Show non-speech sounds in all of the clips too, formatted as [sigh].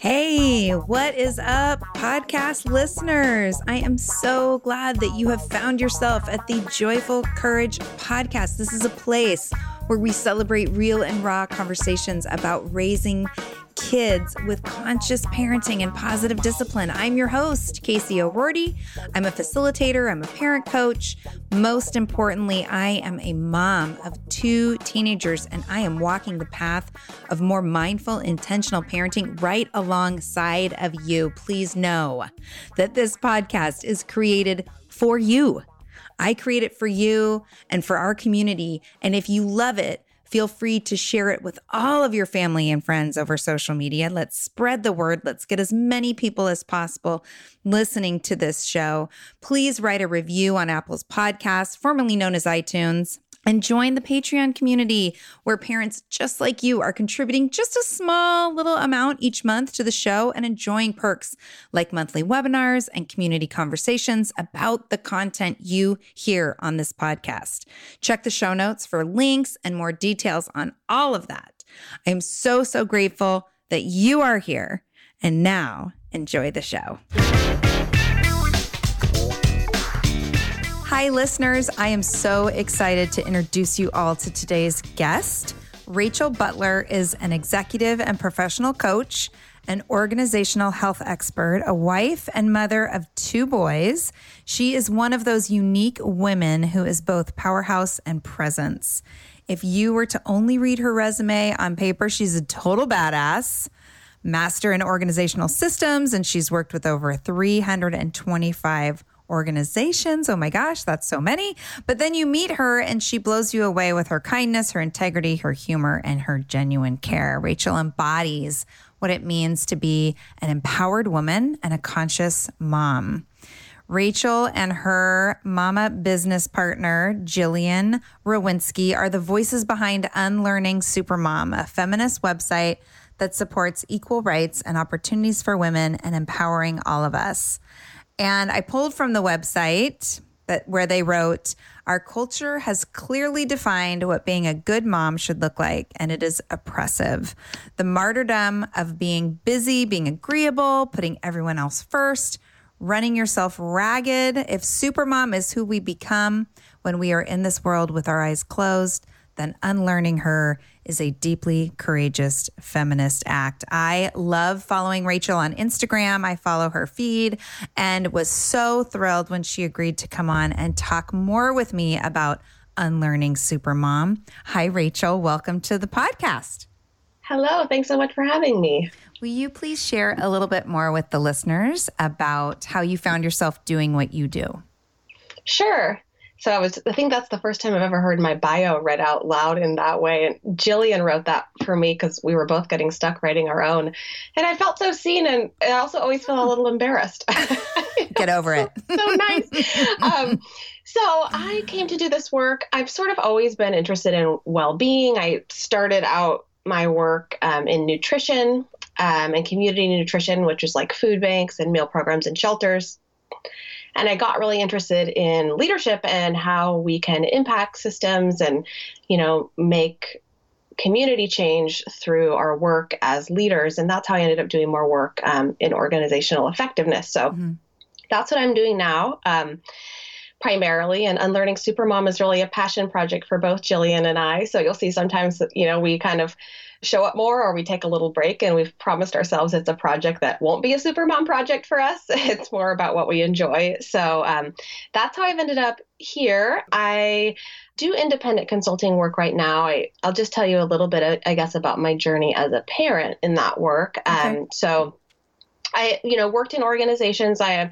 Hey, what is up, podcast listeners? I am so glad that you have found yourself at the Joyful Courage podcast. This is a place where we celebrate real and raw conversations about raising kids with conscious parenting and positive discipline. I'm your host, Casey O'Rourke. I'm a facilitator, I'm a parent coach. Most importantly, I am a mom of two teenagers, and I am walking the path of more mindful, intentional parenting right alongside of you. Please know that this podcast is created for you. I create it for you and for our community. And if you love it, Feel free to share it with all of your family and friends over social media. Let's spread the word. Let's get as many people as possible listening to this show. Please write a review on Apple's podcast, formerly known as iTunes and join the Patreon community where parents just like you are contributing just a small little amount each month to the show and enjoying perks like monthly webinars and community conversations about the content you hear on this podcast. Check the show notes for links and more details on all of that. I am so, so grateful that you are here. And now, enjoy the show. Hi, listeners. I am so excited to introduce you all to today's guest. Rachel Butler is an executive and professional coach, an organizational health expert, a wife and mother of two boys. She is one of those unique women who is both powerhouse and presence. If you were to only read her resume on paper, she's a total badass master in organizational systems, and she's worked with over 325 organizations. Oh my gosh, that's so many. But then you meet her and she blows you away with her kindness, her integrity, her humor, and her genuine care. Rachel embodies what it means to be an empowered woman and a conscious mom. Rachel and her mama business partner, Gillian Rowinski, are the voices behind Unlearning Supermom, a feminist website that supports equal rights and opportunities for women and empowering all of us. And I pulled from the website that where they wrote, Our culture has clearly defined what being a good mom should look like, and it is oppressive. The martyrdom of being busy, being agreeable, putting everyone else first, running yourself ragged. If supermom is who we become when we are in this world with our eyes closed, then unlearning her is a deeply courageous feminist act. I love following Rachel on Instagram. I follow her feed and was so thrilled when she agreed to come on and talk more with me about unlearning supermom. Hi, Rachel. Welcome to the podcast. Hello. Thanks so much for having me. Will you please share a little bit more with the listeners about how you found yourself doing what you do? Sure. So I was, I think that's the first time I've ever heard my bio read out loud in that way. And Gillian wrote that for me because we were both getting stuck writing our own. And I felt so seen and I also always feel a little embarrassed. [laughs] Get over it. so nice. Um, so I came to do this work. I've sort of always been interested in well being. I started out my work um, in nutrition um, and community nutrition, which is like food banks and meal programs and shelters. And I got really interested in leadership and how we can impact systems and, you know, make community change through our work as leaders. And that's how I ended up doing more work um, in organizational effectiveness. So mm-hmm. that's what I'm doing now. Um, primarily and unlearning supermom is really a passion project for both gillian and i so you'll see sometimes you know we kind of show up more or we take a little break and we've promised ourselves it's a project that won't be a super mom project for us. [laughs] It's more about what we enjoy. So um, that's how i've ended up here. I do independent consulting work right now. I, i'll just tell you a little bit i guess about my journey as a parent in that work. Okay. um, so I, you know, worked in organizations. I have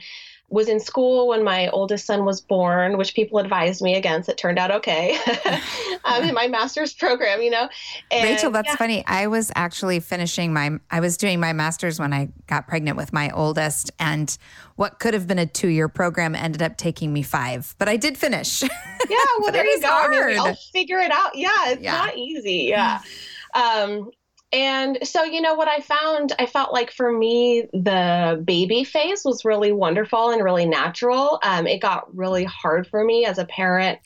was in school when my oldest son was born, which people advised me against. It turned out okay. [laughs] I'm in my master's program, you know. And, Rachel, that's yeah. funny. I was actually finishing my, I was doing my master's when I got pregnant with my oldest, and what could have been a two year program ended up taking me five, but I did finish. [laughs] Yeah, well, there you go. Hard. I mean, all figure it out. Yeah, it's yeah. not easy. Yeah. Um, and so, you know, what I found, I felt like for me, the baby phase was really wonderful and really natural. Um, it got really hard for me as a parent.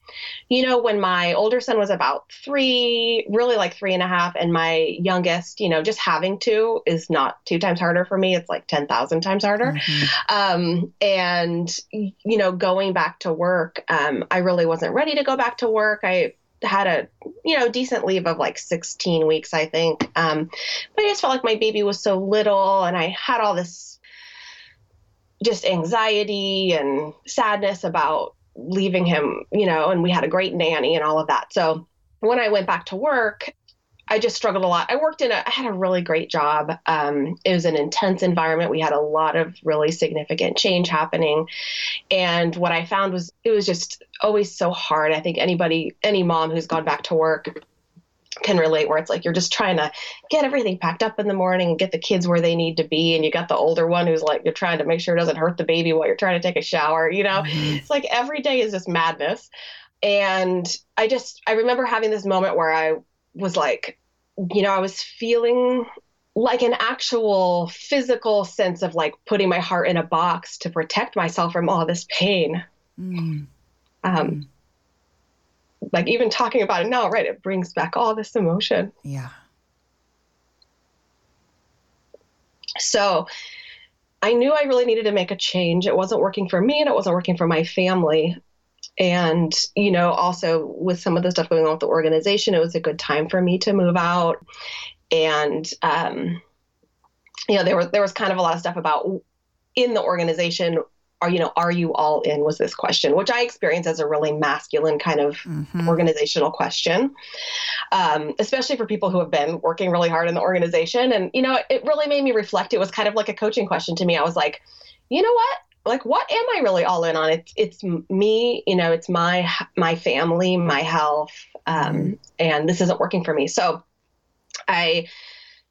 You know, when my older son was about three, really like three and a half, and my youngest, you know, just having two is not two times harder for me. It's like 10,000 times harder. Mm-hmm. Um, and, you know, going back to work, um, I really wasn't ready to go back to work. I, had a you know decent leave of like 16 weeks i think. Um, but i just felt like my baby was so little and i had all this just anxiety and sadness about leaving him you know and we had a great nanny and all of that. So when i went back to work I just struggled a lot. I worked in a, I had a really great job. Um, it was an intense environment. We had a lot of really significant change happening. And what I found was it was just always so hard. I think anybody, any mom who's gone back to work can relate where it's like you're just trying to get everything packed up in the morning and get the kids where they need to be and you got the older one who's like you're trying to make sure it doesn't hurt the baby while you're trying to take a shower you know mm-hmm. it's like every day is just madness and i just i remember having this moment where i was like, you know, I was feeling like an actual physical sense of like putting my heart in a box to protect myself from all this pain. Mm. Um, like even talking about it now, right? It brings back all this emotion. Yeah. So I knew I really needed to make a change. It wasn't working for me and it wasn't working for my family and you know also with some of the stuff going on with the organization it was a good time for me to move out. And um, you know there was there was kind of a lot of stuff about in the organization are you know are you all in was this question which i experienced as a really masculine kind of mm-hmm. organizational question. Um, especially for people who have been working really hard in the organization. And you know it really made me reflect. It was kind of like a coaching question to me. I was like you know what like what am i really all in on? It's it's me you know it's my my family my health um, mm-hmm. and this isn't working for me. So i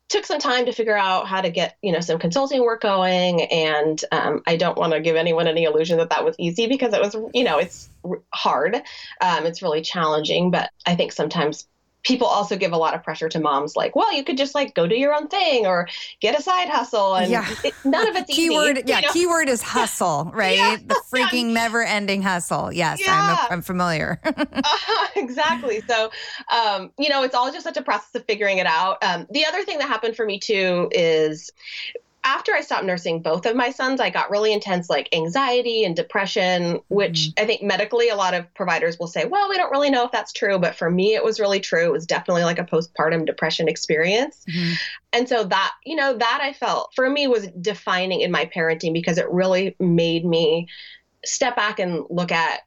took some time to figure out how to get you know some consulting work going and um, i don't want to give anyone any illusion that that was easy because it was you know it's hard. Um, it's really challenging but i think sometimes people also give a lot of pressure to moms like well you could just like go do your own thing or get a side hustle and yeah. it, none of it's [laughs] keyword easy, yeah know? keyword is hustle [laughs] right [laughs] yeah. the freaking never ending hustle yes yeah. I'm, I'm familiar uh, exactly so um, you know it's all just such a process of figuring it out um, the other thing that happened for me too is after I stopped nursing both of my sons, I got really intense like anxiety and depression, which mm-hmm. I think medically a lot of providers will say, well, we don't really know if that's true. But for me, it was really true. It was definitely like a postpartum depression experience. Mm-hmm. And so that, you know, that I felt for me was defining in my parenting because it really made me step back and look at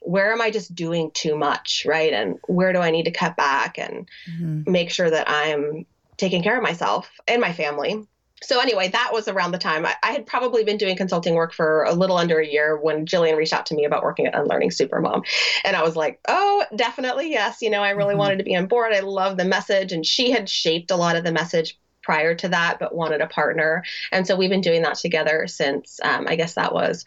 where am I just doing too much, right? And where do I need to cut back and mm-hmm. make sure that I'm taking care of myself and my family so anyway, that was around the time I, I, had probably been doing consulting work for a little under a year when Gillian reached out to me about working at Unlearning Supermom. And I was like, oh, definitely yes. You know, I really mm-hmm. wanted to be on board. I love the message. And she had shaped a lot of the message prior to that, but wanted a partner. And so we've been doing that together since um, I guess that was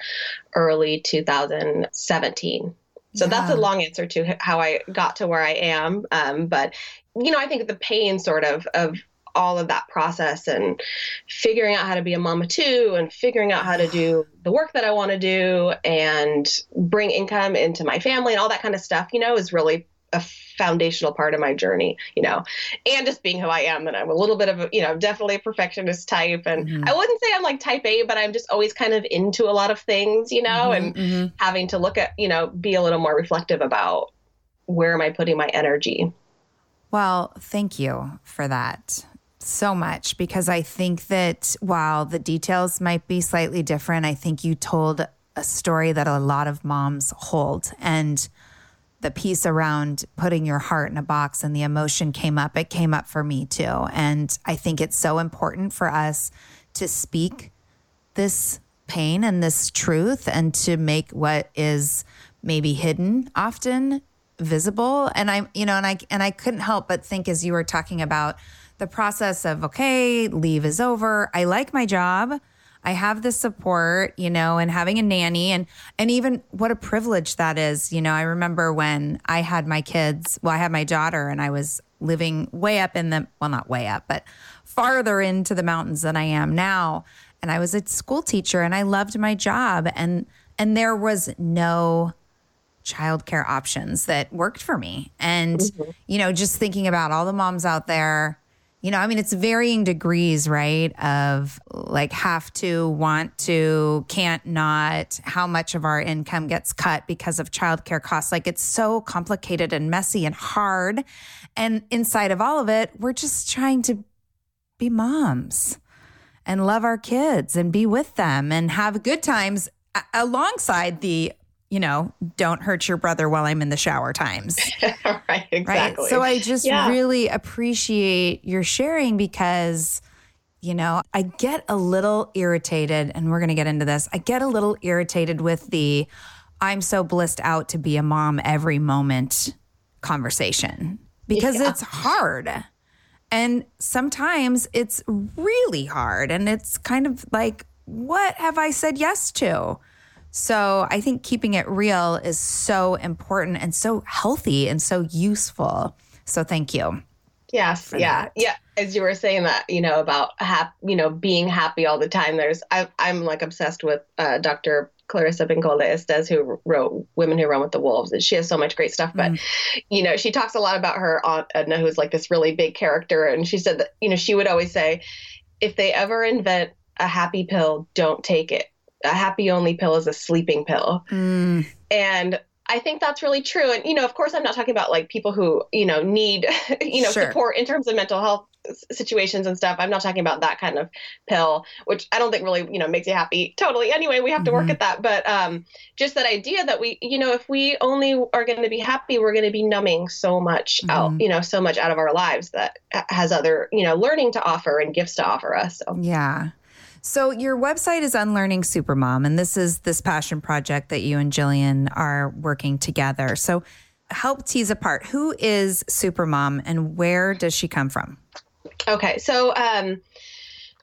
early 2017. So yeah. that's a long answer to how I got to where I am. Um, but you know, I think the pain sort of of all of that process and figuring out how to be a mama too and figuring out how to do the work that I want to do and bring income into my family and all that kind of stuff, you know, is really a foundational part of my journey, you know, and just being who I am. And I'm a little bit of a, you know, definitely a perfectionist type. And mm-hmm. I wouldn't say I'm like type A, but I'm just always kind of into a lot of things, you know, mm-hmm, and mm-hmm. having to look at, you know, be a little more reflective about where am I putting my energy. Well, thank you for that so much because I think that while the details might be slightly different, I think you told a story that a lot of moms hold. And the piece around putting your heart in a box and the emotion came up, it came up for me too. And I think it's so important for us to speak this pain and this truth and to make what is maybe hidden often visible and i you know and i and i couldn't help but think as you were talking about the process of okay leave is over i like my job I have the support, you know, and having a nanny and and even what a privilege that is. You know, I remember when I had my kids, well, I had my daughter and I was living way up in the well, not way up, but farther into the mountains than I am now. And I was a school teacher and I loved my job and and there was no childcare options that worked for me. And, mm-hmm. you know, just thinking about all the moms out there you know, I mean, it's varying degrees, right? Of like have to, want to, can't not, how much of our income gets cut because of childcare costs. Like it's so complicated and messy and hard. And inside of all of it, we're just trying to be moms and love our kids and be with them and have good times alongside the you know, don't hurt your brother while I'm in the shower times. [laughs] right, exactly. Right? So I just yeah. really appreciate your sharing because, you know, I get a little irritated, and we're going to get into this. I get a little irritated with the I'm so blissed out to be a mom every moment conversation because yeah. it's hard. And sometimes it's really hard. And it's kind of like, what have I said yes to? So I think keeping it real is so important and so healthy and so useful. So thank you. Yes. Yeah. That. Yeah. As you were saying that, you know, about hap- you know, being happy all the time. There's, I, am like obsessed with uh, Dr. Clarissa Pinkola Estes, who wrote Women Who Run with the Wolves. And she has so much great stuff. But, mm. you know, she talks a lot about her aunt Edna, who's like this really big character. And she said that, you know, she would always say, if they ever invent a happy pill, don't take it a happy only pill is a sleeping pill. Mm. And I think that's really true. And, you know, of course, I'm not talking about like people who, you know, need, [laughs] you know, sure. support in terms of mental health situations and stuff. I'm not talking about that kind of pill, which I don't think really, you know, makes you happy totally. Anyway, we have to mm-hmm. work at that. But um, just that idea that we, you know, if we only are going to be happy, we're going to be numbing so much mm-hmm. out, you know, so much out of our lives that has other, you know, learning to offer and gifts to offer us. So. Yeah. So your website is Unlearning Supermom, and this is this passion project that you and Gillian are working together. So help tease apart who is Supermom and where does she come from? Okay, so um,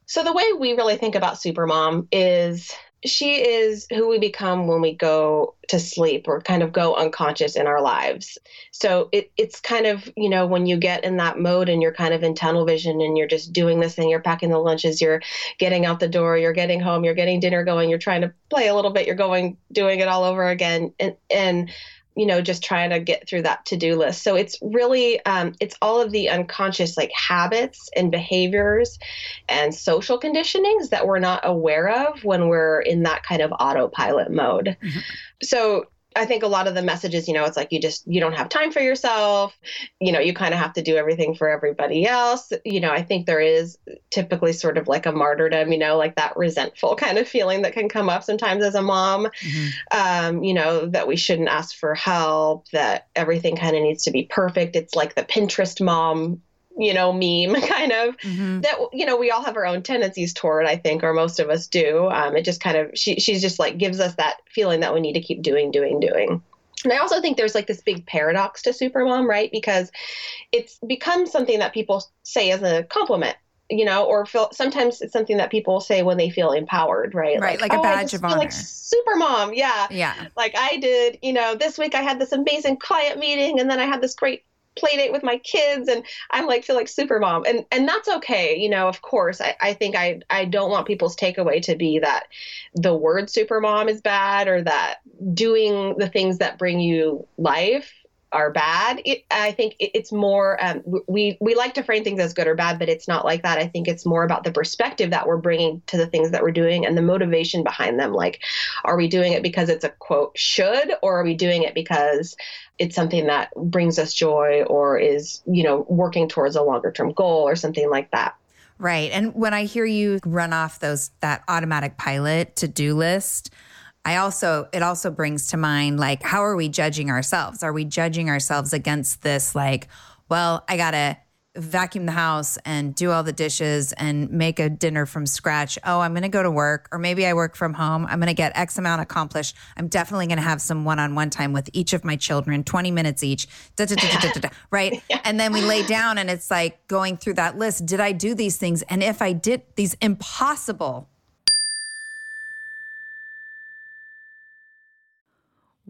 so the way we really think about Supermom is she is who we become when we go to sleep or kind of go unconscious in our lives. So it, it's kind of, you know, when you get in that mode and you're kind of in tunnel vision and you're just doing this thing, you're packing the lunches, you're getting out the door, you're getting home, you're getting dinner going, you're trying to play a little bit, you're going, doing it all over again. And, and, you know just trying to get through that to-do list so it's really um, it's all of the unconscious like habits and behaviors and social conditionings that we're not aware of when we're in that kind of autopilot mode mm-hmm. so I think a lot of the messages, you know, it's like you just you don't have time for yourself. You know, you kind of have to do everything for everybody else. You know, I think there is typically sort of like a martyrdom, you know, like that resentful [laughs] kind of feeling that can come up sometimes as a mom. Mm-hmm. Um, you know, that we shouldn't ask for help, that everything kind of needs to be perfect. It's like the Pinterest mom you know, meme [laughs] kind of mm-hmm. that, you know, we all have our own tendencies toward, I think, or most of us do. Um, it just kind of, she, she's just like gives us that feeling that we need to keep doing, doing, doing. And I also think there's like this big paradox to supermom, right? Because it's become something that people say as a compliment you know, or feel sometimes it's something that people say when they feel empowered, right? Right, like, like a badge of honor. Like super mom, yeah, yeah. Like I did, you know, this week I had this amazing client meeting, and then I had this great play date with my kids and I'm like feel like super mom and and that's okay you know of course. I, I think I I don't want people's takeaway to be that the word super mom is bad or that doing the things that bring you life are bad. It, I think it, it's more um, we we like to frame things as good or bad, but it's not like that. I think it's more about the perspective that we're bringing to the things that we're doing and the motivation behind them. Like, are we doing it because it's a quote should, or are we doing it because it's something that brings us joy or is you know working towards a longer term goal or something like that. Right. And when I hear you run off those that automatic pilot to-do list, I also, it also brings to mind like, how are we judging ourselves? Are we judging ourselves against this, like, well, I got to vacuum the house and do all the dishes and make a dinner from scratch. Oh, I'm going to go to work, or maybe I work from home. I'm going to get X amount accomplished. I'm definitely going to have some one on one time with each of my children, 20 minutes each, da, da, da, [laughs] right? Yeah. And then we lay down and it's like going through that list. Did I do these things? And if I did these impossible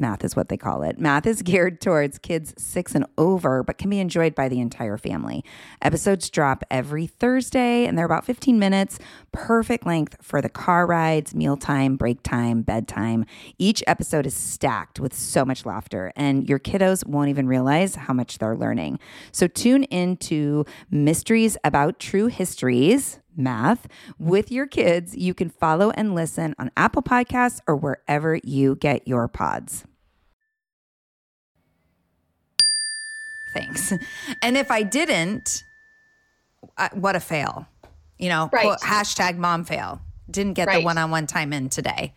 Math is what they call it. Math is geared towards kids six and over, but can be enjoyed by the entire family. Episodes drop every Thursday, and they're about 15 minutes, perfect length for the car rides, mealtime, break time, bedtime. Each episode is stacked with so much laughter, and your kiddos won't even realize how much they're learning. So tune into Mysteries About True Histories math with your kids. You can follow and listen on Apple Podcasts or wherever you get your pods. Thanks. [laughs] And if I didn't, what a fail. You know, right. quote, hashtag mom fail. Didn't get right. the one on one time in today.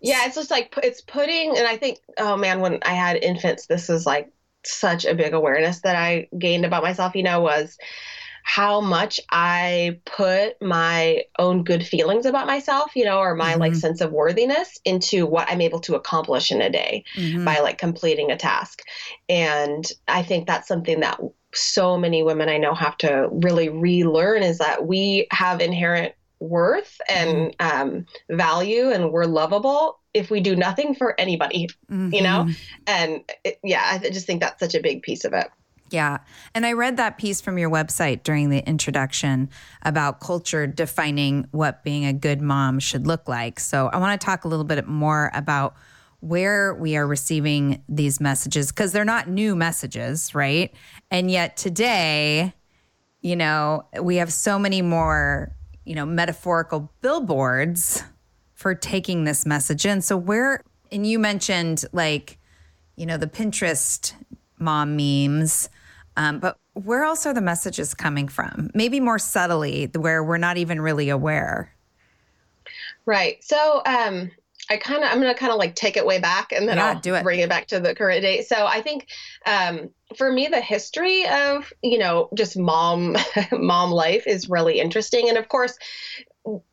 Yeah, it's just like it's putting, and I think, oh man, when I had infants, this is like such a big awareness that I gained about myself, you know, was how much I put my own good feelings about myself, you know, or my mm-hmm. like sense of worthiness into what I'm able to accomplish in a day mm-hmm. by like completing a task. And I think that's something that so many women I know have to really relearn is that we have inherent worth and mm-hmm. um, value and we're lovable if we do nothing for anybody, mm-hmm. you know? Mm-hmm. And it, yeah, I just think that's such a big piece of it. Yeah. And I read that piece from your website during the introduction about culture defining what being a good mom should look like. So I want to talk a little bit more about where we are receiving these messages because they're not new messages, right? And yet today, you know, we have so many more, you know, metaphorical billboards for taking this message in. So where And you mentioned like, you know, the Pinterest mom memes. Um, but where else are the messages coming from? Maybe more subtly, where we're not even really aware. Right. So, um, I kind of I'm gonna kind of like take it way back and then yeah, I'll do it. bring it back to the current day. So I think um, for me the history of you know just mom [laughs] mom life is really interesting, and of course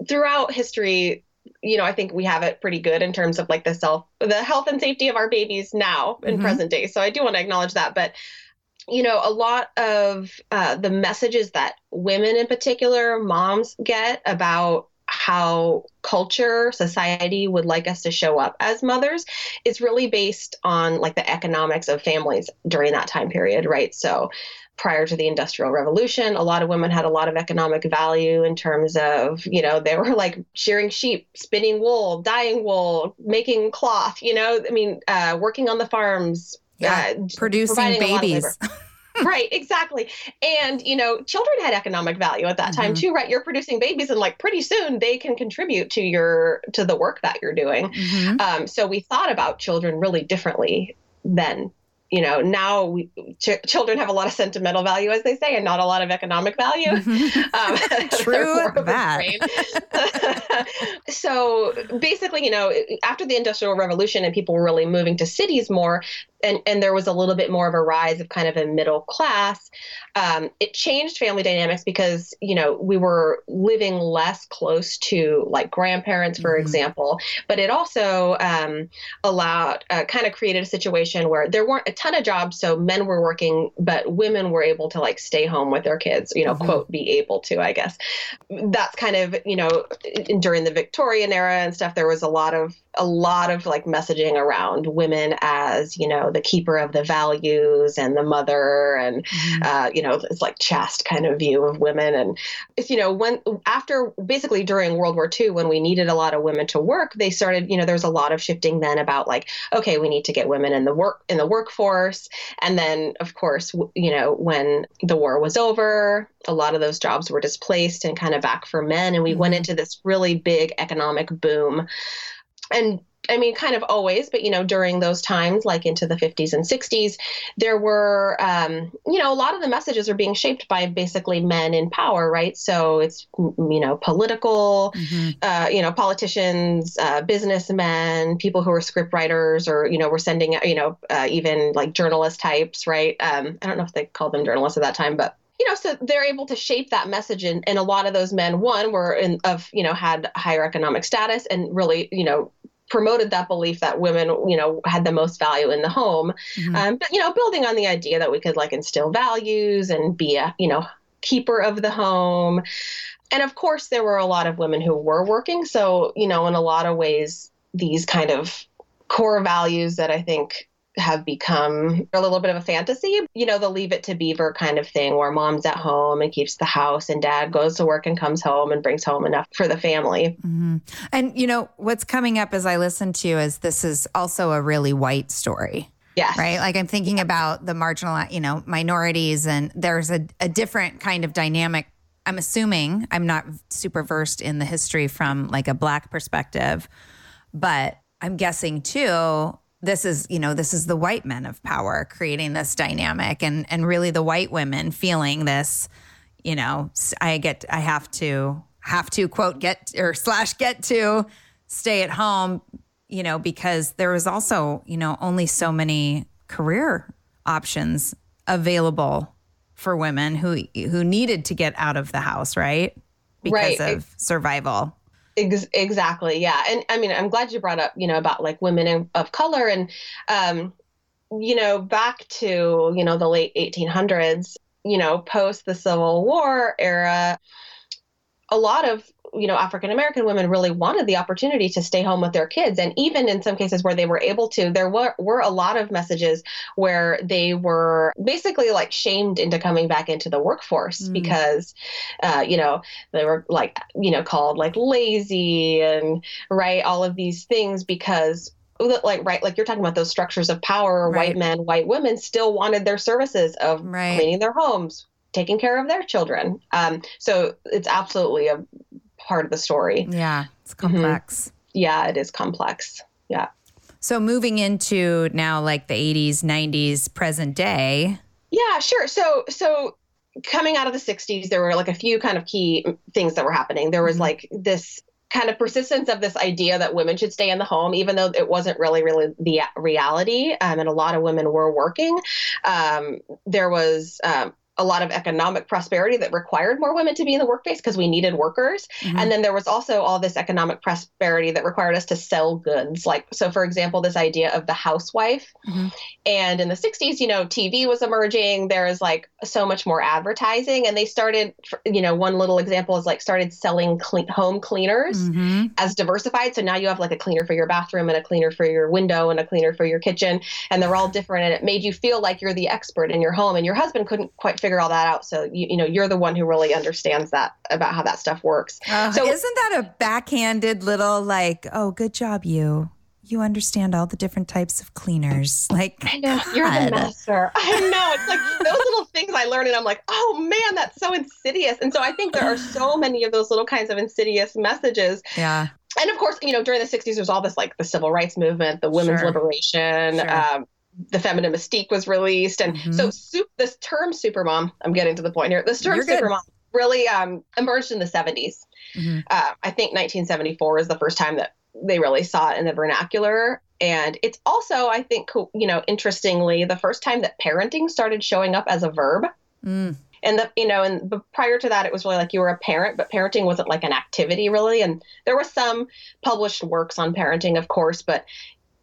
throughout history you know, I think we have it pretty good in terms of like the self, the health and safety of our babies now in mm-hmm. present day. So I do want to acknowledge that. But, you know, a lot of uh, the messages that women in particular, moms get about how culture, society would like us to show up as mothers is really based on like the economics of families during that time period, right? So, prior to the industrial revolution a lot of women had a lot of economic value in terms of you know they were [laughs] like shearing sheep spinning wool dyeing wool making cloth you know? I mean uh, working on the farms yeah, uh, producing babies. right exactly. And you know children had economic value at that mm-hmm. time too right? You're producing babies and like pretty soon they can contribute to your to the work that you're doing. Mm-hmm. um, so we thought about children really differently then you know now we, ch- children have a lot of sentimental value as they say and not a lot of economic value. [laughs] Um, [laughs] true that. [laughs] so basically you know after the industrial revolution and people were really moving to cities more and, and there was a little bit more of a rise of kind of a middle class um, it changed family dynamics because you know we were living less close to like grandparents for mm-hmm. example but it also um, allowed uh, kind of created a situation where there weren't a ton of jobs so men were working but women were able to like stay home with their kids you know mm-hmm. quote be able to i guess that's kind of you know during the victorian era and stuff there was a lot of a lot of like messaging around women as you know the keeper of the values and the mother and mm-hmm. uh, you know it's like chaste kind of view of women and it's you know when after basically during world war ii when we needed a lot of women to work they started you know there's a lot of shifting then about like okay we need to get women in the work in the workforce and then of course you know when the war was over a lot of those jobs were displaced and kind of back for men and we mm-hmm. went into this really big economic boom and I mean, kind of always, but you know, during those times, like into the 50s and 60s, there were, um, you know, a lot of the messages are being shaped by basically men in power, right? So it's, you know, political, mm-hmm. uh, you know, politicians, uh, businessmen, people who are script writers, or you know, we're sending, you know, uh, even like journalist types, right? Um, I don't know if they called them journalists at that time, but you know, so they're able to shape that message, and, and a lot of those men, one, were in of you know had higher economic status, and really you know promoted that belief that women you know had the most value in the home, mm-hmm. um, but you know building on the idea that we could like instill values and be a you know keeper of the home, and of course there were a lot of women who were working, so you know in a lot of ways these kind of core values that I think have become a little bit of a fantasy. You know, the leave it to beaver kind of thing where mom's at home and keeps the house and dad goes to work and comes home and brings home enough for the family. Mm-hmm. And, you know, what's coming up as I listen to you is this is also a really white story. Yes. Right. Like I'm thinking about the marginal, you know, minorities, and there's a, a different kind of dynamic. I'm assuming I'm not super versed in the history from like a black perspective, but I'm guessing too this is you know this is the white men of power creating this dynamic and and really the white women feeling this you know i get i have to have to quote get or slash get to stay at home you know because there was also you know only so many career options available for women who who needed to get out of the house right because right. of survival Ex- exactly. Yeah. And I mean, I'm glad you brought up, you know, about like women in, of color and, um, you know, back to, you know, the late 1800s, you know, post the Civil War era, a lot of you know african american women really wanted the opportunity to stay home with their kids and even in some cases where they were able to there were, were a lot of messages where they were basically like shamed into coming back into the workforce mm. because uh, you know they were like you know called like lazy and right all of these things because like right like you're talking about those structures of power right. white men white women still wanted their services of right. cleaning their homes taking care of their children um, so it's absolutely a part of the story. Yeah, it's complex. Mm-hmm. Yeah, it is complex. Yeah. So moving into now like the 80s, 90s, present day. Yeah, sure. So so coming out of the 60s there were like a few kind of key things that were happening. There was mm-hmm. like this kind of persistence of this idea that women should stay in the home, even though it wasn't really, really the reality. Um, and a lot of women were working. Um, there was um, a lot of economic prosperity that required more women to be in the workplace because we needed workers. Mm-hmm. And then there was also all this economic prosperity that required us to sell goods. Like, so for example, this idea of the housewife. Mm-hmm. And in the 60s, you know, TV was emerging. There was like so much more advertising. And they started, you know, one little example is like started selling clean, home cleaners mm-hmm. as diversified. So now you have like a cleaner for your bathroom and a cleaner for your window and a cleaner for your kitchen. And they're all different. And it made you feel like you're the expert in your home. And your husband couldn't quite figure all that out. So you you know you're the one who really understands that about how that stuff works. Uh, so isn't that a backhanded little like, oh, good job, you. You understand all the different types of cleaners. [laughs] Like I know God. you're the master. I know it's like [laughs] those little things I learn, and I'm like, oh man, that's so insidious. And so I think there are so [sighs] many of those little kinds of insidious messages. Yeah and of course, you know, during the 60s, there's all this like the civil rights movement, the women's sure. liberation, sure. Um, the feminine mystique was released. And mm-hmm. so soup, this term supermom i'm getting to the point here. This term supermom really um, emerged in the 70s mm-hmm. uh, i think 1974 is the first time that they really saw it in the vernacular. And it's also i think you know interestingly the first time that parenting started showing up as a verb. Mm. and the you know and prior to that it was really like you were a parent but parenting wasn't like an activity really. And there was some published works on parenting of course but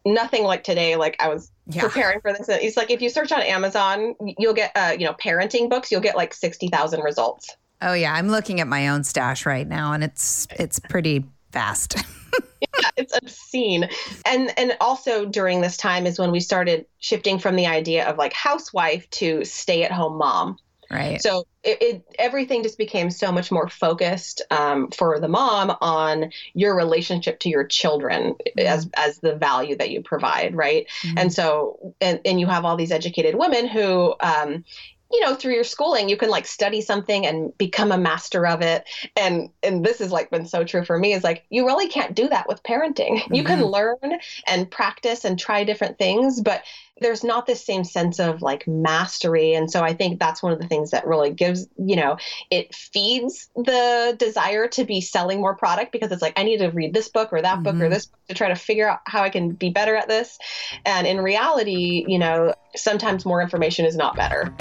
nothing like today. Like I was yeah. preparing for this. It's like if you search on Amazon, you'll get uh, you know parenting books. You'll get like sixty thousand results. Oh yeah, I'm looking at my own stash right now, and it's it's pretty fast. [laughs] yeah, it's obscene. And and also during this time is when we started shifting from the idea of like housewife to stay at home mom. Right. So it, it, everything just became so much more focused um, for the mom on your relationship to your children mm-hmm. as as the value that you provide, right? Mm-hmm. And so and and you have all these educated women who um, you know through your schooling you can like study something and become a master of it and and this has like been so true for me is like you really can't do that with parenting mm-hmm. [laughs] you can mm-hmm. learn and practice and try different things but there's not this same sense of like mastery and so i think that's one of the things that really gives you know it feeds the desire to be selling more product because it's like i need to read this book or that mm-hmm. book or mm-hmm. this book to try to figure out how i can be better at this and in reality you know sometimes more information is not better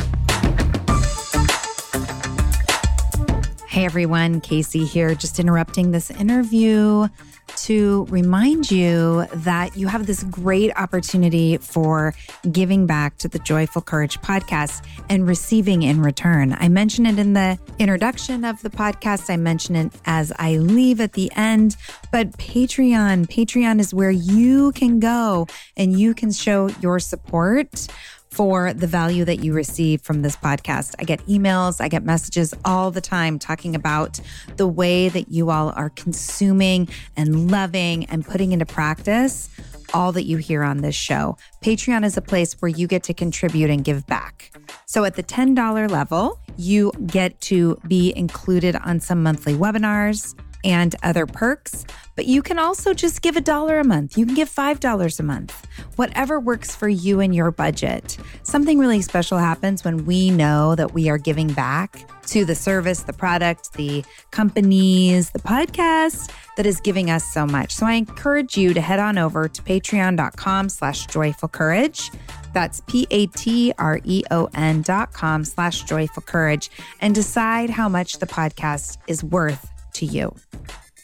Hey everyone, Casey here, just interrupting this interview to remind you that you have this great opportunity for giving back to the Joyful Courage podcast and receiving in return. I mention it in the introduction of the podcast, I mention it as I leave at the end, but Patreon, Patreon is where you can go and you can show your support for the value that you receive from this podcast. I get emails, I get messages all the time talking about the way that you all are consuming and loving and putting into practice all that you hear on this show. Patreon is a place where you get to contribute and give back. So at the $10 level, you get to be included on some monthly webinars and other perks. But you can also just give a dollar a month. You can give $5 a month, whatever works for you and your budget. Something really special happens when we know that we are giving back to the service, the product, the companies, the podcast that is giving us so much. So I encourage you to head on over to patreon.com slash joyful courage. That's P-A-T-R-E-O-N dot com slash joyful courage and decide how much the podcast is worth to you.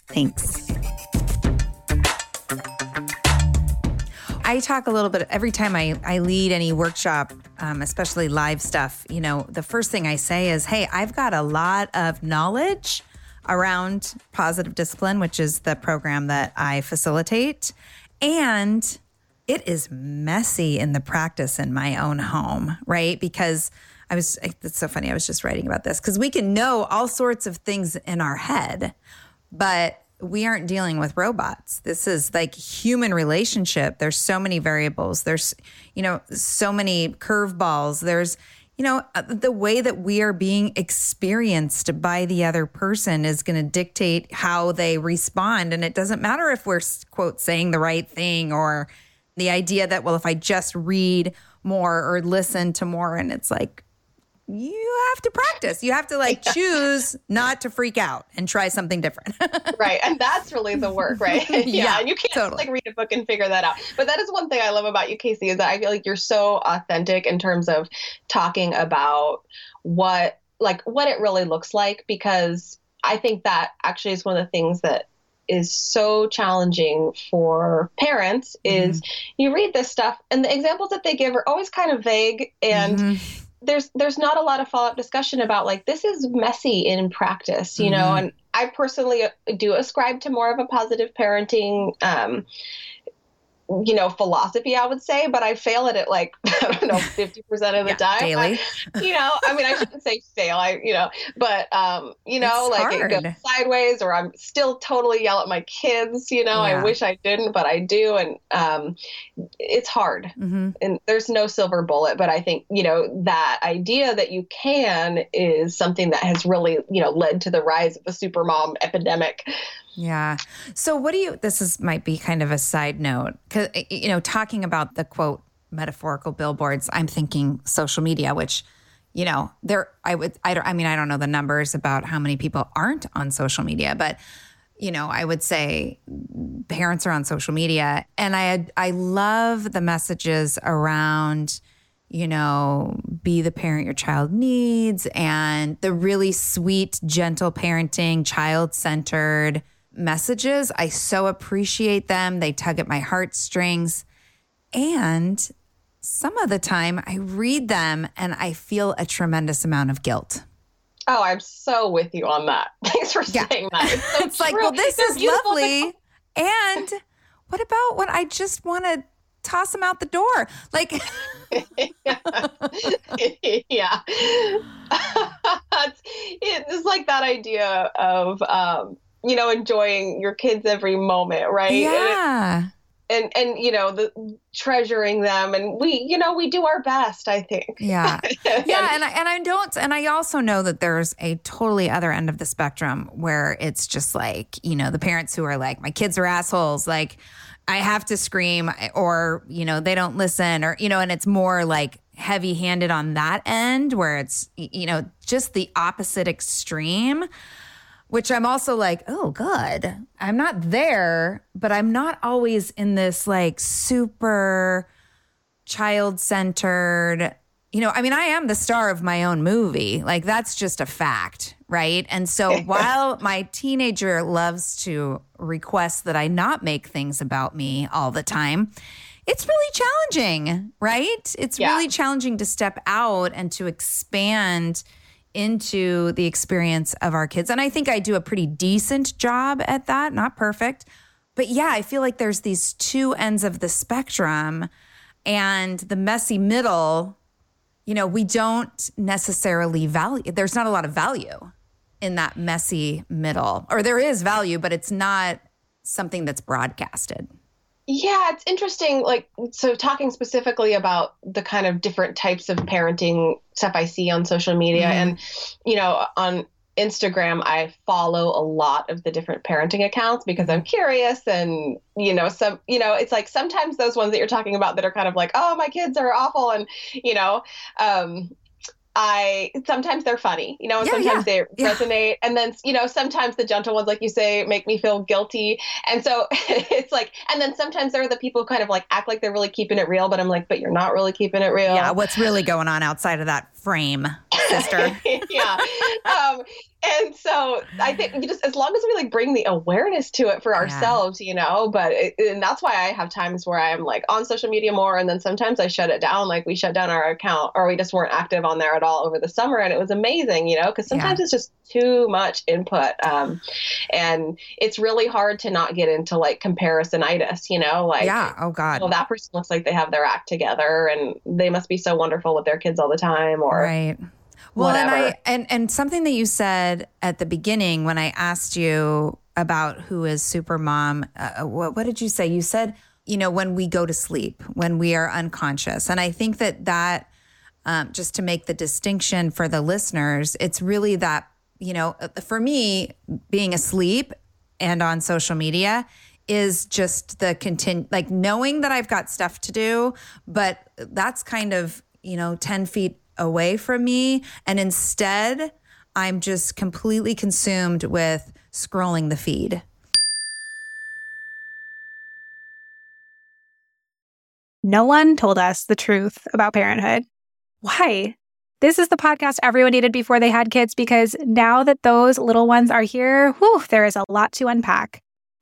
Thanks. I talk a little bit every time I, I lead any workshop, um, especially live stuff. You know, the first thing I say is, Hey, I've got a lot of knowledge around positive discipline, which is the program that I facilitate. And it is messy in the practice in my own home, right? Because I was, it's so funny. I was just writing about this because we can know all sorts of things in our head, but we aren't dealing with robots. This is like human relationship. There's so many variables. There's, you know, so many curveballs. There's, you know, uh, the way that we are being experienced by the other person is going to dictate how they respond. And it doesn't matter if we're, quote, saying the right thing or, The idea that, well, if I just read more or listen to more, and it's like, you have to practice. You have to like choose not to freak out and try something different. [laughs] right. And that's really the work, right? [laughs] yeah, yeah. And you can't totally. like read a book and figure that out. But that is one thing I love about you, Casey, is that I feel like you're so authentic in terms of talking about what like what it really looks like because I think that actually is one of the things that is so challenging for parents is mm-hmm. you read this stuff and the examples that they give are always kind of vague and mm-hmm there's there's not a lot of follow up discussion about like this is messy in practice, you mm-hmm. know. And I personally do ascribe to more of a positive parenting um, you know, philosophy, I would say, but I fail at it like, [laughs] I don't know, [laughs] 50% of the yeah, time. Daily. I, you know, I mean, I shouldn't say fail, I, you know, but, um, you know, it's like hard. it goes sideways or I'm still totally yell at my kids, you know, yeah. I wish I didn't, but I do. And, um, it's hard mm-hmm. and there's no silver bullet, but I think, you know, that idea that you can is something that has really, you know, led to the rise of the super mom epidemic. Yeah. So what do you this is might be kind of a side note cuz you know talking about the quote metaphorical billboards I'm thinking social media which you know there I would I don't I mean I don't know the numbers about how many people aren't on social media but you know I would say parents are on social media and I I love the messages around you know, be the parent your child needs and the really sweet, gentle parenting, child centered messages. I so appreciate them. They tug at my heartstrings. And some of the time I read them and I feel a tremendous amount of guilt. Oh, I'm so with you on that. [laughs] Thanks for yeah. saying that. It's, so [laughs] it's like, well, this They're is lovely. and what about when I just want to toss them out the door? Like, [laughs] yeah. it's, it's like that idea of, um, you know, enjoying your kids every moment, right? Yeah. And, and and you know the treasuring them and we you know we do our best i think yeah [laughs] yeah and I, and I don't and i also know that there's a totally other end of the spectrum where it's just like you know the parents who are like my kids are assholes like i have to scream or you know they don't listen or you know and it's more like heavy handed on that end where it's you know just the opposite extreme which I'm also like, oh, good. I'm not there, but I'm not always in this like super child centered. You know, I mean, I am the star of my own movie. Like, that's just a fact, right? And so [laughs] while my teenager loves to request that I not make things about me all the time, it's really challenging, right? It's yeah. really challenging to step out and to expand into the experience of our kids. And I think I do a pretty decent job at that, not perfect. But yeah, I feel like there's these two ends of the spectrum and the messy middle, you know, we don't necessarily value, there's not a lot of value in that messy middle. Or there is value, but it's not something that's broadcasted. Yeah, it's interesting. Like, so talking specifically about the kind of different types of parenting stuff I see on social media, mm-hmm. and, you know, on Instagram, I follow a lot of the different parenting accounts because I'm curious and, you know, some, you know, it's like sometimes those ones that you're talking about that are kind of like, oh, my kids are awful. And, you know, um, I sometimes they're funny, you know, and yeah, sometimes yeah, they yeah. resonate. And then, you know, sometimes the gentle ones, like you say, make me feel guilty. And so [laughs] it's like, and then sometimes there are the people who kind of like act like they're really keeping it real, but I'm like, but you're not really keeping it real. Yeah. What's really going on outside of that frame, sister? [laughs] yeah. Um, and so I think just as long as we like bring the awareness to it for ourselves, yeah. you know, but it, and that's why I have times where I'm like on social media more. And then sometimes I shut it down. Like we shut down our account or we just weren't active on there at all over the summer. And it was amazing, you know, because sometimes yeah. it's just too much input. Um, and it's really hard to not get into like comparisonitis, you know, like, yeah, oh God. Well, that person looks like they have their act together and they must be so wonderful with their kids all the time or, right well, whatever. and I and and something that you said at the beginning when I asked you about who is super mom, uh, what, what did you say? You said, you know, when we go to sleep, when we are unconscious, and I think that that um, just to make the distinction for the listeners, it's really that you know, uh, for me, being asleep and on social media is just the continue, like knowing that I've got stuff to do, but that's kind of, you know, 10 feet away from me. And instead, I'm just completely consumed with scrolling the feed. No one told us the truth about parenthood. Why? This is the podcast everyone needed before they had kids because now that those little ones are here, whew, there is a lot to unpack.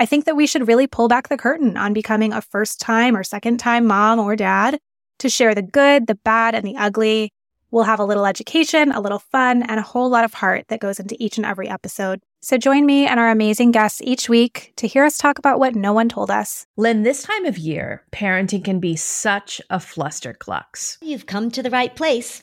I think that we should really pull back the curtain on becoming a first time or second time mom or dad to share the good, the bad, and the ugly. We'll have a little education, a little fun, and a whole lot of heart that goes into each and every episode. So join me and our amazing guests each week to hear us talk about what no one told us. Lynn, this time of year, parenting can be such a flusterclux. You've come to the right place.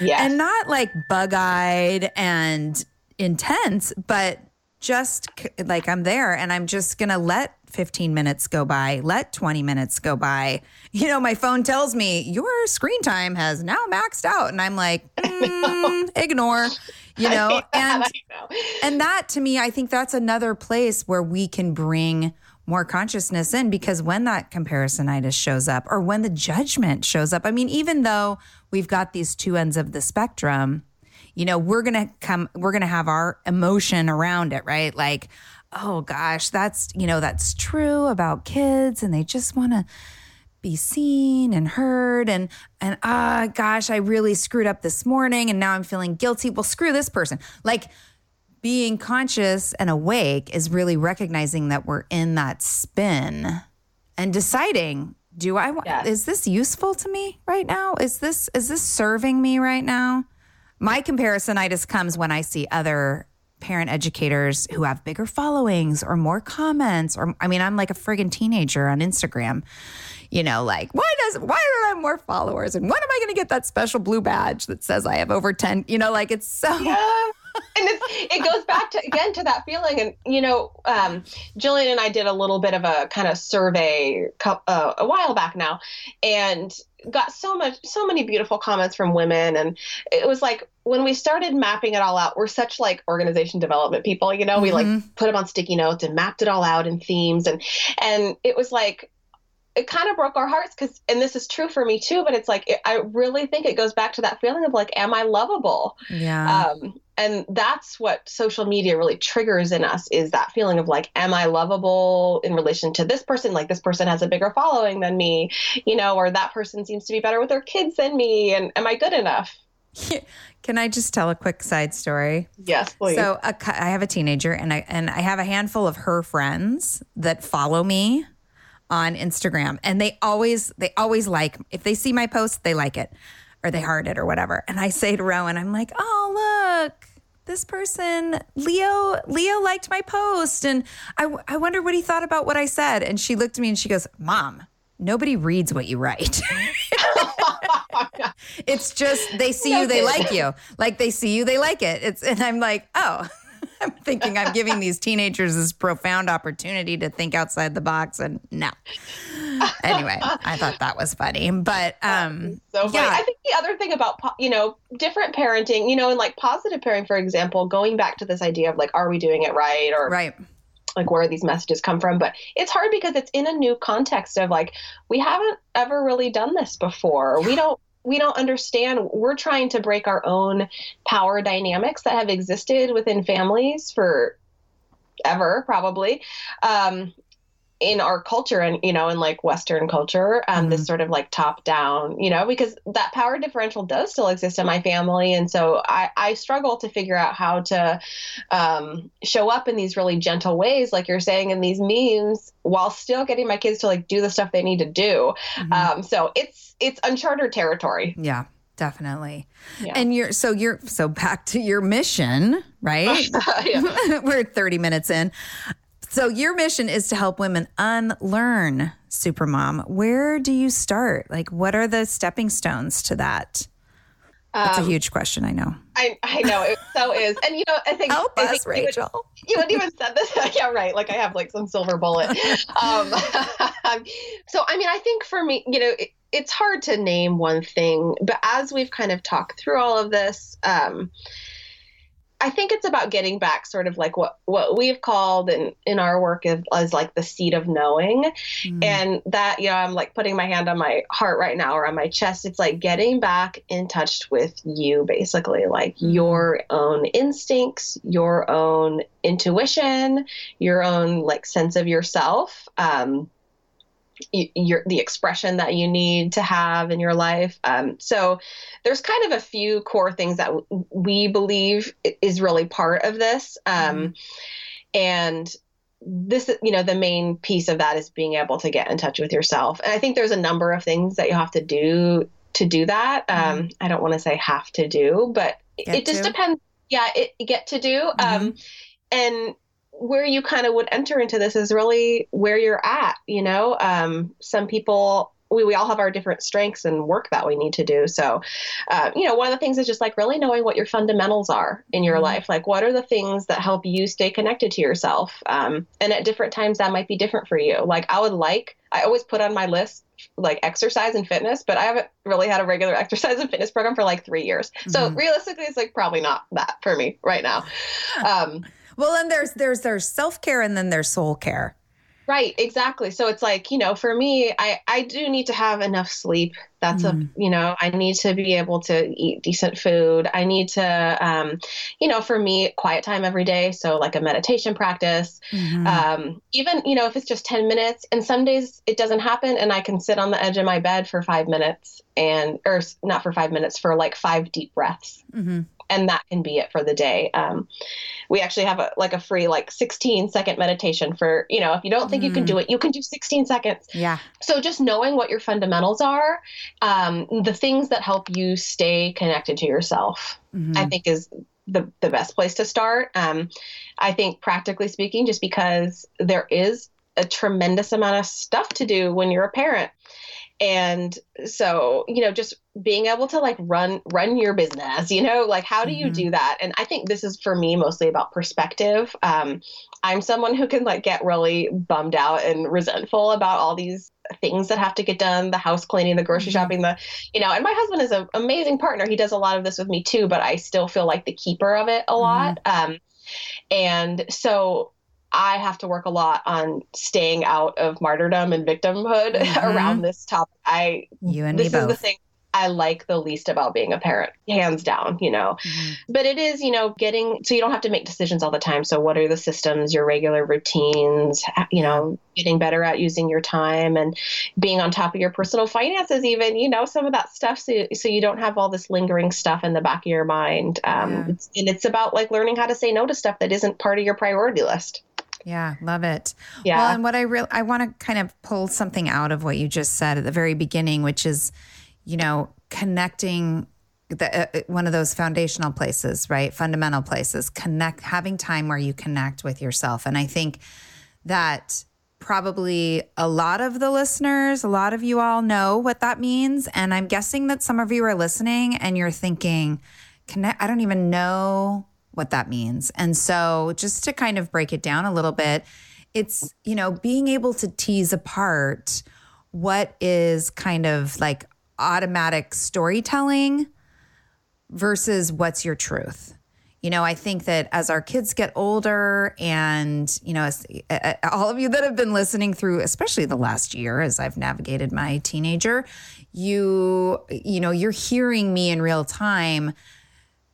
Yeah. And not like bug eyed and intense, but just like I'm there and I'm just going to let 15 minutes go by, let 20 minutes go by. You know, my phone tells me your screen time has now maxed out. And I'm like, [laughs] mm, ignore, you [laughs] know, and, [laughs] know. and that to me, I think that's another place where we can bring more consciousness in because when that comparisonitis shows up or when the judgment shows up, I mean, even though we've got these two ends of the spectrum, you know, we're going to come, we're going to have our emotion around it, right? Like, oh gosh, that's, you know, that's true about kids and they just want to be seen and heard and and ah gosh i really screwed up this morning and now i'm feeling guilty well screw this person like being conscious and awake is really recognizing that we're in that spin and deciding do i want yes. is this useful to me right now? Is this is this serving me right now? My comparisonitis comes when i see other parent educators who have bigger followings or more comments or i mean i'm like a friggin teenager on instagram you know like why does why don't i have more followers? And when am i going to get that special blue badge that says i have over 10 you know like it's so yeah it it goes back to again to that feeling and you know um, gillian and i did a little bit of a kind of survey uh, a while back now and got so much so many beautiful comments from women and it was like when we started mapping it all out we're such like organization development people you know mm-hmm. we like mm-hmm. put them on sticky notes and mapped it all out in themes and and it was like it kind of broke our hearts because and this is true for me too but it's like it, i really think it goes back to that feeling of like am i lovable? Yeah. Um, and that's what social media really triggers in us is that feeling of like am i lovable in relation to this person? Like this person has a bigger following than me you know or that person seems to be better with their kids than me and am i good enough? Can I just tell a quick side story? Yes, please. So a, I have a teenager, and I and I have a handful of her friends that follow me on Instagram and they always they always like if they see my post they like it or they heart it or whatever. And I say to Rowan I'm like, "Oh, look. this person, Leo, Leo liked my post. And I, I wonder what he thought about what I said. And she looked at me and she goes, Mom, nobody reads what you write. [laughs] it's just they see you, they like you. Like they see you, they like it. It's and I'm like, oh. [laughs] I'm thinking I'm giving these teenagers this profound opportunity to think outside the box, and no. Anyway, I thought that was funny, but um, so funny. Yeah. I think the other thing about you know different parenting, you know, and like positive parenting, for example, going back to this idea of like, are we doing it right, or right like where these messages come from but it's hard because it's in a new context of like we haven't ever really done this before we don't we don't understand. We're trying to break our own power dynamics that have existed within families for ever probably. Um, in our culture and you know in like western culture um mm-hmm. this sort of like top down you know because that power differential does still exist in my family. And so i i struggle to figure out how to um show up in these really gentle ways like you're saying in these memes while still getting my kids to like do the stuff they need to do. Mm-hmm. um so it's it's uncharted territory. Yeah definitely. Yeah. and you're so you're so back to your mission right? [laughs] [laughs] We're 30 minutes in so your mission is to help women unlearn supermom. Where do you start? Like, what are the stepping stones to that? That's um, a huge question. I know. I, I know it so is, and you know, I think help I us, think Rachel. You would, you would even said this. [laughs] yeah, right. Like I have like some silver bullet. um, [laughs] so I mean, I think for me, you know, it, it's hard to name one thing, but as we've kind of talked through all of this, um, I think it's about getting back sort of like what what we've called in in our work is, is like the seed of knowing mm. and that you know I'm like putting my hand on my heart right now or on my chest it's like getting back in touch with you basically like mm. your own instincts your own intuition your own like sense of yourself um your the expression that you need to have in your life. Um, so there's kind of a few core things that w- we believe is really part of this, um, mm-hmm. and this you know the main piece of that is being able to get in touch with yourself. And I think there's a number of things that you have to do to do that. Um, mm-hmm. I don't want to say have to do, but get it just to. depends. Yeah, it get to do. Um, mm-hmm. and where you kind of would enter into this is really where you're at. You know, um, some people we, we all have our different strengths and work that we need to do. So, uh, you know, one of the things is just like really knowing what your fundamentals are in your mm-hmm. life. Like, what are the things that help you stay connected to yourself? Um, and at different times, that might be different for you. Like, I would like, I always put on my list like exercise and fitness, but I haven't really had a regular [laughs] exercise and fitness program for like three years. Mm-hmm. So, realistically, it's like probably not that for me right now. Um, well, and there's there's there's self care and then there's soul care. Right, exactly. So it's like, you know, for me, I I do need to have enough sleep. That's mm. a, you know, I need to be able to eat decent food. I need to um, you know, for me, quiet time every day, so like a meditation practice. Mm-hmm. Um, even, you know, if it's just 10 minutes and some days it doesn't happen and I can sit on the edge of my bed for 5 minutes and or not for 5 minutes for like 5 deep breaths. Mm-hmm and that can be it for the day. Um, we actually have a like a free like 16 second meditation for you know if you don't think mm. you can do mm. it, you can do 16 seconds. Yeah. So just knowing what your fundamentals are, um, the things that help you stay connected to yourself, mm-hmm. I think is the the best place to start. Um, I think practically speaking, just because there is a tremendous amount of stuff to do when you're a parent and so you know just being able to like run run your business you know like how do you mm-hmm. do that and i think this is for me mostly about perspective um, i'm someone who can like get really bummed out and resentful about all these things that have to get done the house cleaning the grocery mm-hmm. shopping the you know and my husband is an amazing partner he does a lot of this with me too but i still feel like the keeper of it a mm-hmm. lot um, and so I have to work a lot on staying out of martyrdom and victimhood [laughs] mm-hmm. around this topic. I you and this me is both. the thing I like the least about being a parent, hands down, you know. Mm-hmm. But it is, you know, getting so you don't have to make decisions all the time. So, what are the systems, your regular routines, you know, getting better at using your time and being on top of your personal finances, even, you know, some of that stuff. So, so you don't have all this lingering stuff in the back of your mind. Um, yeah. it's, and it's about like learning how to say no to stuff that isn't part of your priority list. Yeah, love it. Yeah. Well, and what I really I want to kind of pull something out of what you just said at the very beginning, which is, you know, connecting the, uh, one of those foundational places, right? Fundamental places, connect, having time where you connect with yourself. And I think that probably a lot of the listeners, a lot of you all know what that means. And I'm guessing that some of you are listening and you're thinking, connect, I don't even know what that means. And so just to kind of break it down a little bit, it's, you know, being able to tease apart what is kind of like automatic storytelling versus what's your truth. You know, I think that as our kids get older, and, you know, as, uh, all of you that have been listening through, especially the last year as I've navigated my teenager, you, you know, you're hearing me in real time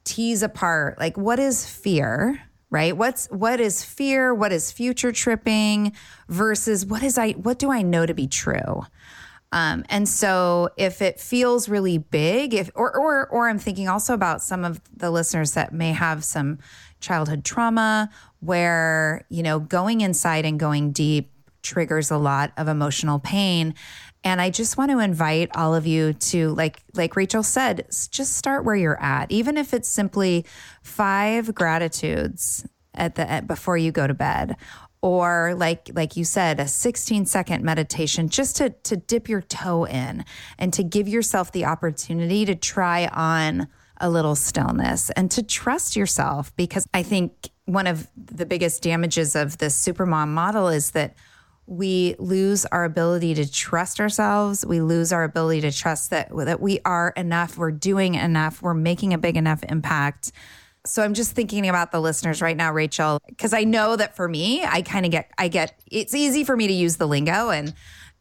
tease apart like what is fear right? What's what is fear? What is future tripping versus what is i what do i know to be true? Um, and so if it feels really big, if or or or I'm thinking also about some of the listeners that may have some childhood trauma where, you know, going inside and going deep triggers a lot of emotional pain. And I just want to invite all of you to like like Rachel said, just start where you're at. Even if it's simply five gratitudes at the at, before you go to bed or like like you said a 16 second meditation just to to dip your toe in and to give yourself the opportunity to try on a little stillness and to trust yourself because i think one of the biggest damages of this supermom model is that we lose our ability to trust ourselves. We lose our ability to trust that that we are enough. We're doing enough. We're making a big enough impact. So I'm just thinking about the listeners right now, Rachel, because I know that for me, I kind of get, I get, it's easy for me to use the lingo and,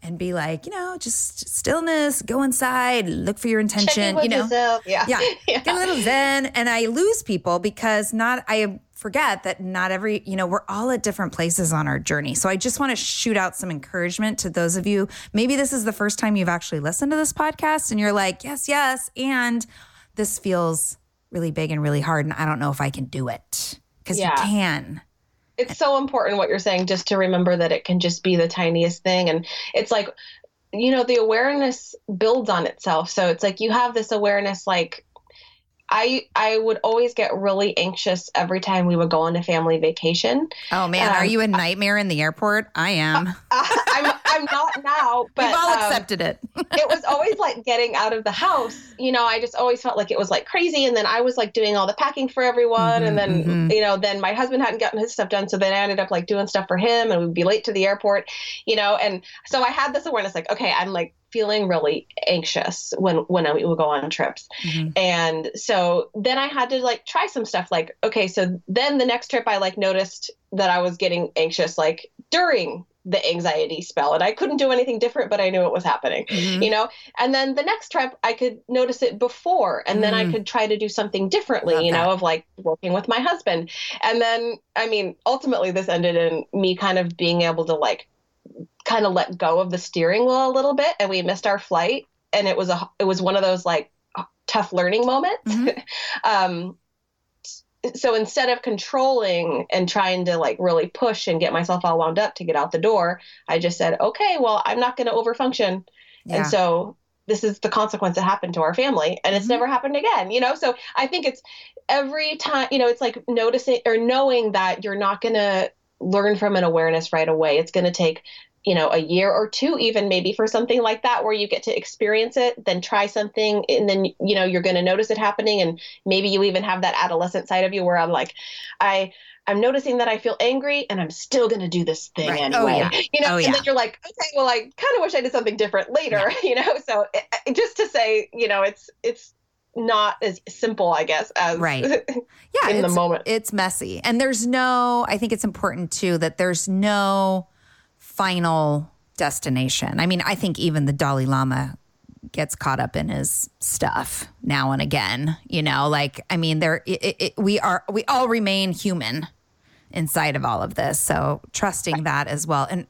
and be like, you know, just stillness, go inside, look for your intention, you know, yourself. Yeah. yeah, Yeah. [laughs] get a little zen. And I lose people because not, I forget that not every, you know, we're all at different places on our journey. So I just want to shoot out some encouragement to those of you. Maybe this is the first time you've actually listened to this podcast and you're like, yes, yes. And this feels really big and really hard. And I don't know if I can do it because Yeah. you can. It's so important what you're saying just to remember that it can just be the tiniest thing. And it's like you know the awareness builds on itself. So it's like you have this awareness like i i would always get really anxious every time we would go on a family vacation Oh man, Um, are you a nightmare in the airport? I am. [laughs] i'm i'm not now [laughs] but We've all um, accepted it. [laughs] it was always like getting out of the house. You know, I just always felt like it was like crazy. And then I was like doing all the packing for everyone. Mhm, and then, mhm. you know, then my husband hadn't gotten his stuff done. So then I ended up like doing stuff for him and we'd be late to the airport, you know. And so I had this awareness like, okay, I'm like feeling really anxious when, when I would go on trips. Mhm. And so then I had to like try some stuff like, okay, so then the next trip I like noticed that I was getting anxious like during the anxiety spell and I couldn't do anything different, but I knew it was happening Mhm. you know and then the next trip i could notice it before and then i Mm. could try to do something differently Love you that. know of like working with my husband and then i mean ultimately this ended in me kind of being able to like kind of let go of the steering wheel a little bit and we missed our flight and it was a it was one of those like tough learning moments Mhm. [laughs] um so instead of controlling and trying to like really push and get myself all wound up to get out the door i just said okay well i'm not going to overfunction Yeah. and so this is the consequence that happened to our family and it's Mhm. never happened again, you know? So I think it's every time, you know, it's like noticing or knowing that you're not going to learn from an awareness right away. It's going to take, you know, a year or two, even maybe for something like that, where you get to experience it, then try something, and then, you know, you're going to notice it happening. And maybe you even have that adolescent side of you where I'm like, I, I'm noticing that I feel angry and I'm still going to do this thing Right. Oh, anyway. Oh, yeah. [laughs] You know, Oh, and then you're like, okay, well, I kind of wish I did something different later, [laughs] you know? So it, it- just to say, you know, it's, it's not as simple, I guess, as Right. [laughs] yeah, in the moment. It's messy. And there's no, I think it's important too that there's no final destination. I mean, I think even the Dalai Lama gets caught up in his stuff now and again, you know, like, I mean, there, it, it, we are, we all remain human inside of all of this. So trusting that as well. And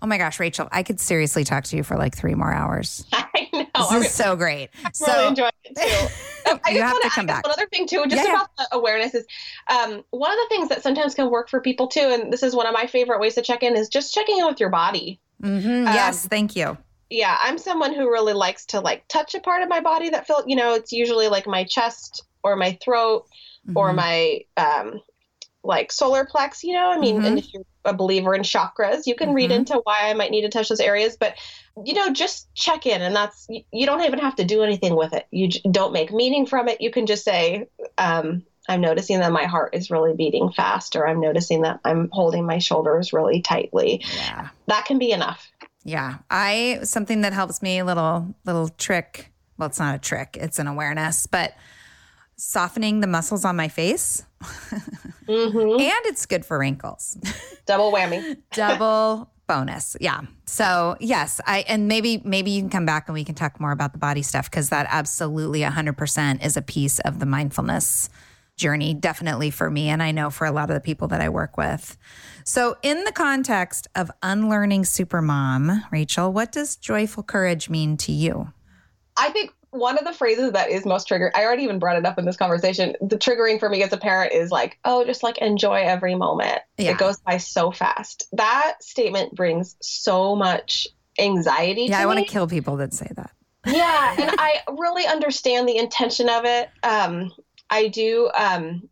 oh my gosh, Rachel, I could seriously talk to you for like three more hours. I [laughs] know. This is so great. [laughs] really So enjoying it too. [laughs] Um, I You just have want to come add back. One other thing too, just Yeah, yeah. about the awareness is um, one of the things that sometimes can work for people too, and this is one of my favorite ways to check in is just checking in with your body. Mhm, yes, thank you. yeah, I'm someone who really likes to like touch a part of my body that feel, you know, it's usually like my chest or my throat mm-hmm. or my um like solar plex, you know? I mean, mm-hmm. and if you're a believer in chakras, you can mm-hmm. read into why I might need to touch those areas, but you know, just check in and that's you don't even have to do anything with it. You don't make meaning from it. You can just say um I'm noticing that my heart is really beating fast, or I'm noticing that I'm holding my shoulders really tightly. Yeah. That can be enough. Yeah. I something that helps me a little little trick. Well, it's not a trick, it's an awareness, but softening the muscles on my face. mm-hmm. [laughs] And it's good for wrinkles. Double whammy. [laughs] Double bonus. Yeah. So, yes, I and maybe maybe you can come back and we can talk more about the body stuff cuz that absolutely 100% is a piece of the mindfulness journey, definitely for me. And I know for a lot of the people that I work with. So, in the context of unlearning supermom, Rachel, what does joyful courage mean to you? I think one of the phrases that is most triggered, I already even brought it up in this conversation. The triggering for me as a parent is like, oh, just like enjoy every moment. Yeah. It goes by so fast. That statement brings so much anxiety. Yeah, I want to kill people that say that. Yeah, and [laughs] I really understand the intention of it. Um, I do. Um,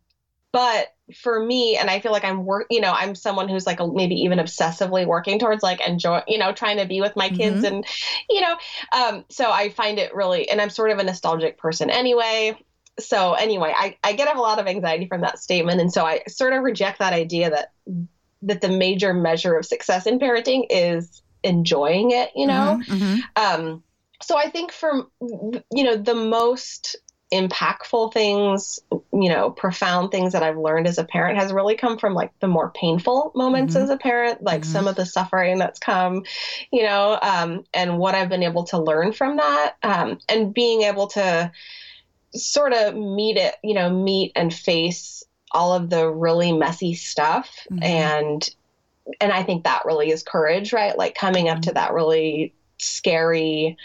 but for me, and I feel like I'm work, you know, I'm someone who's like a, maybe even obsessively working towards like enjoy, you know, trying to be with my kids mm-hmm. and, you know, um, so I find it really, and I'm sort of a nostalgic person anyway. So anyway, I, I get a lot of anxiety from that statement. And so I sort of reject that idea that, that the major measure of success in parenting is enjoying it, you know? Mm-hmm, mm-hmm. Um, so I think for, you know, the most impactful things, you know, profound things that I've learned as a parent has really come from like the more painful moments mm-hmm. as a parent, like mm-hmm. some of the suffering that's come, you know, um, and what I've been able to learn from that, um, and being able to sort of meet it, you know, meet and face all of the really messy stuff mm-hmm. and and I think that really is courage, right? Like coming up to mm-hmm. that really scary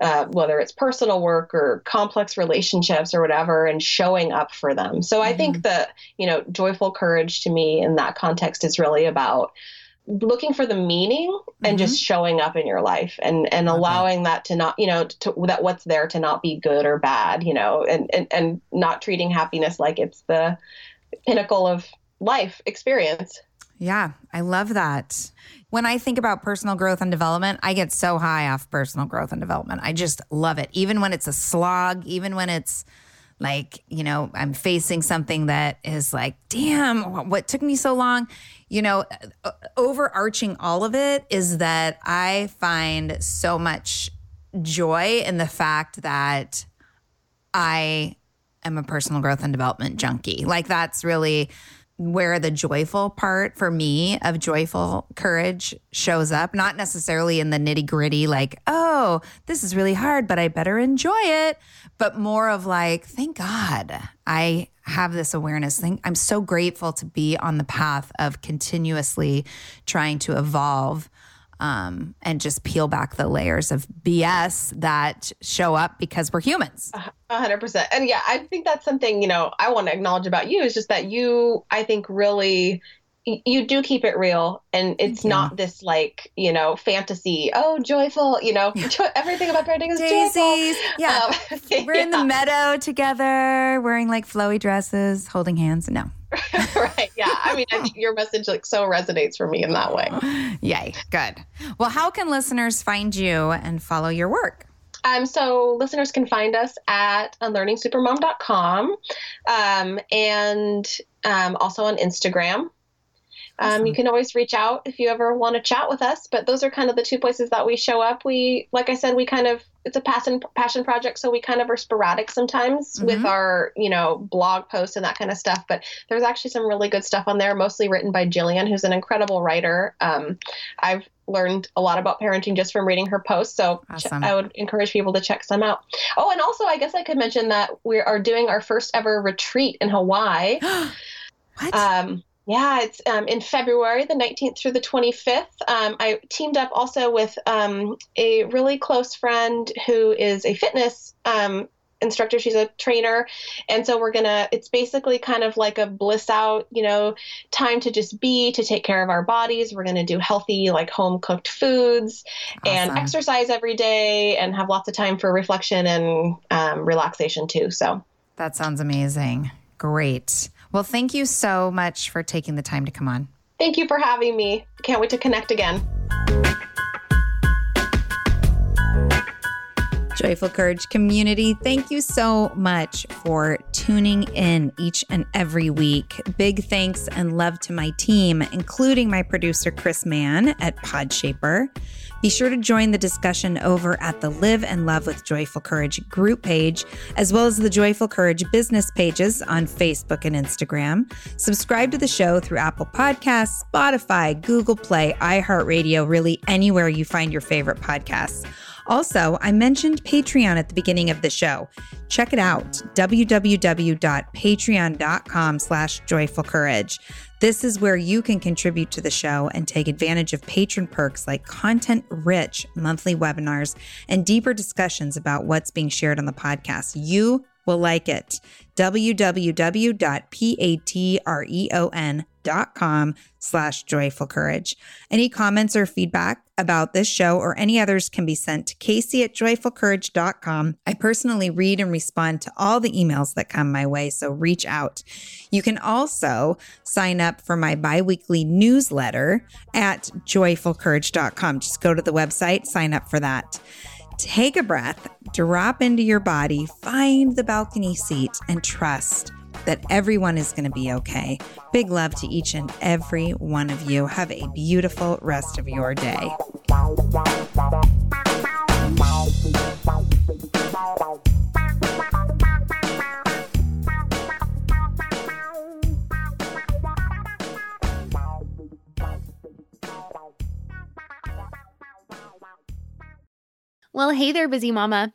uh, whether it's personal work or complex relationships or whatever, and showing up for them. So mm-hmm. I think mm-hmm. that, you know, joyful courage to me in that context is really about looking for the meaning mm-hmm. and just showing up in your life and and okay. allowing that to not you know to that what's there to not be good or bad you know and and, and not treating happiness like it's the pinnacle of life experience yeah, I love that. When I think about personal growth and development, I get so high off personal growth and development. I just love it. Even when it's a slog, even when it's like, you know, I'm facing something that is like, damn, what took me so long? You know, uh, overarching all of it is that I find so much joy in the fact that I am a personal growth and development junkie. Like, that's really where the joyful part for me of joyful courage shows up, not necessarily in the nitty gritty, like, oh, this is really hard, but I better enjoy it, but more of like, thank God I have this awareness. Thing. I'm so grateful to be on the path of continuously trying to evolve um, and just peel back the layers of BS that show up because we're humans. A hundred percent. And yeah, I think that's something, you know, I want to acknowledge about you is just that you, I think really you do keep it real and it's not this like you know fantasy oh joyful you know everything about parenting is Daisies. joyful yeah um, [laughs] we're yeah. in the meadow together wearing like flowy dresses holding hands no [laughs] right. Yeah. I mean, I think your message like so resonates for me in that way. Yay. Good. Well, how can listeners find you and follow your work? Um, so listeners can find us at unlearningsupermom.com um, and um, also on Instagram. Um. You can always reach out if you ever want to chat with us, but those are kind of the two places that we show up. We, like I said, we kind of it's a passion passion project, so we kind of are sporadic sometimes mm-hmm. with our you know blog posts and that kind of stuff. But there's actually some really good stuff on there, mostly written by Gillian, who's an incredible writer. Um, I've learned a lot about parenting just from reading her posts, so awesome. ch- I would encourage people to check some out. Oh, and also I guess I could mention that we are doing our first ever retreat in Hawaii. [gasps] what? Um, yeah, it's um, in February, the 19th through the 25th. Um, I teamed up also with um, a really close friend who is a fitness um, instructor. She's a trainer. And so we're going to, it's basically kind of like a bliss out, you know, time to just be, to take care of our bodies. We're going to do healthy, like home cooked foods awesome. and exercise every day and have lots of time for reflection and um, relaxation too. So that sounds amazing. Great. Well, thank you so much for taking the time to come on. Thank you for having me. Can't wait to connect again. Joyful Courage community, thank you so much for tuning in each and every week. Big thanks and love to my team, including my producer, Chris Mann at Podshaper. Be sure to join the discussion over at the Live and Love with Joyful Courage group page, as well as the Joyful Courage business pages on Facebook and Instagram. Subscribe to the show through Apple Podcasts, Spotify, Google Play, iHeartRadio, really anywhere you find your favorite podcasts. Also, I mentioned Patreon at the beginning of the show. Check it out, www.patreon.com slash joyfulcourage. This is where you can contribute to the show and take advantage of patron perks like content-rich monthly webinars and deeper discussions about what's being shared on the podcast. You will like it. www.patreon.com slash joyful courage. Any comments or feedback about this show or any others can be sent to Casey at joyfulcourage.com. I personally read and respond to all the emails that come my way, so reach out. You can also sign up for my biweekly newsletter at joyfulcourage.com. Just go to the website, sign up for that. Take a breath, drop into your body, find the balcony seat, and trust that everyone is going to be okay. Big love to each and every one of you. Have a beautiful rest of your day. Well, hey there, busy mama.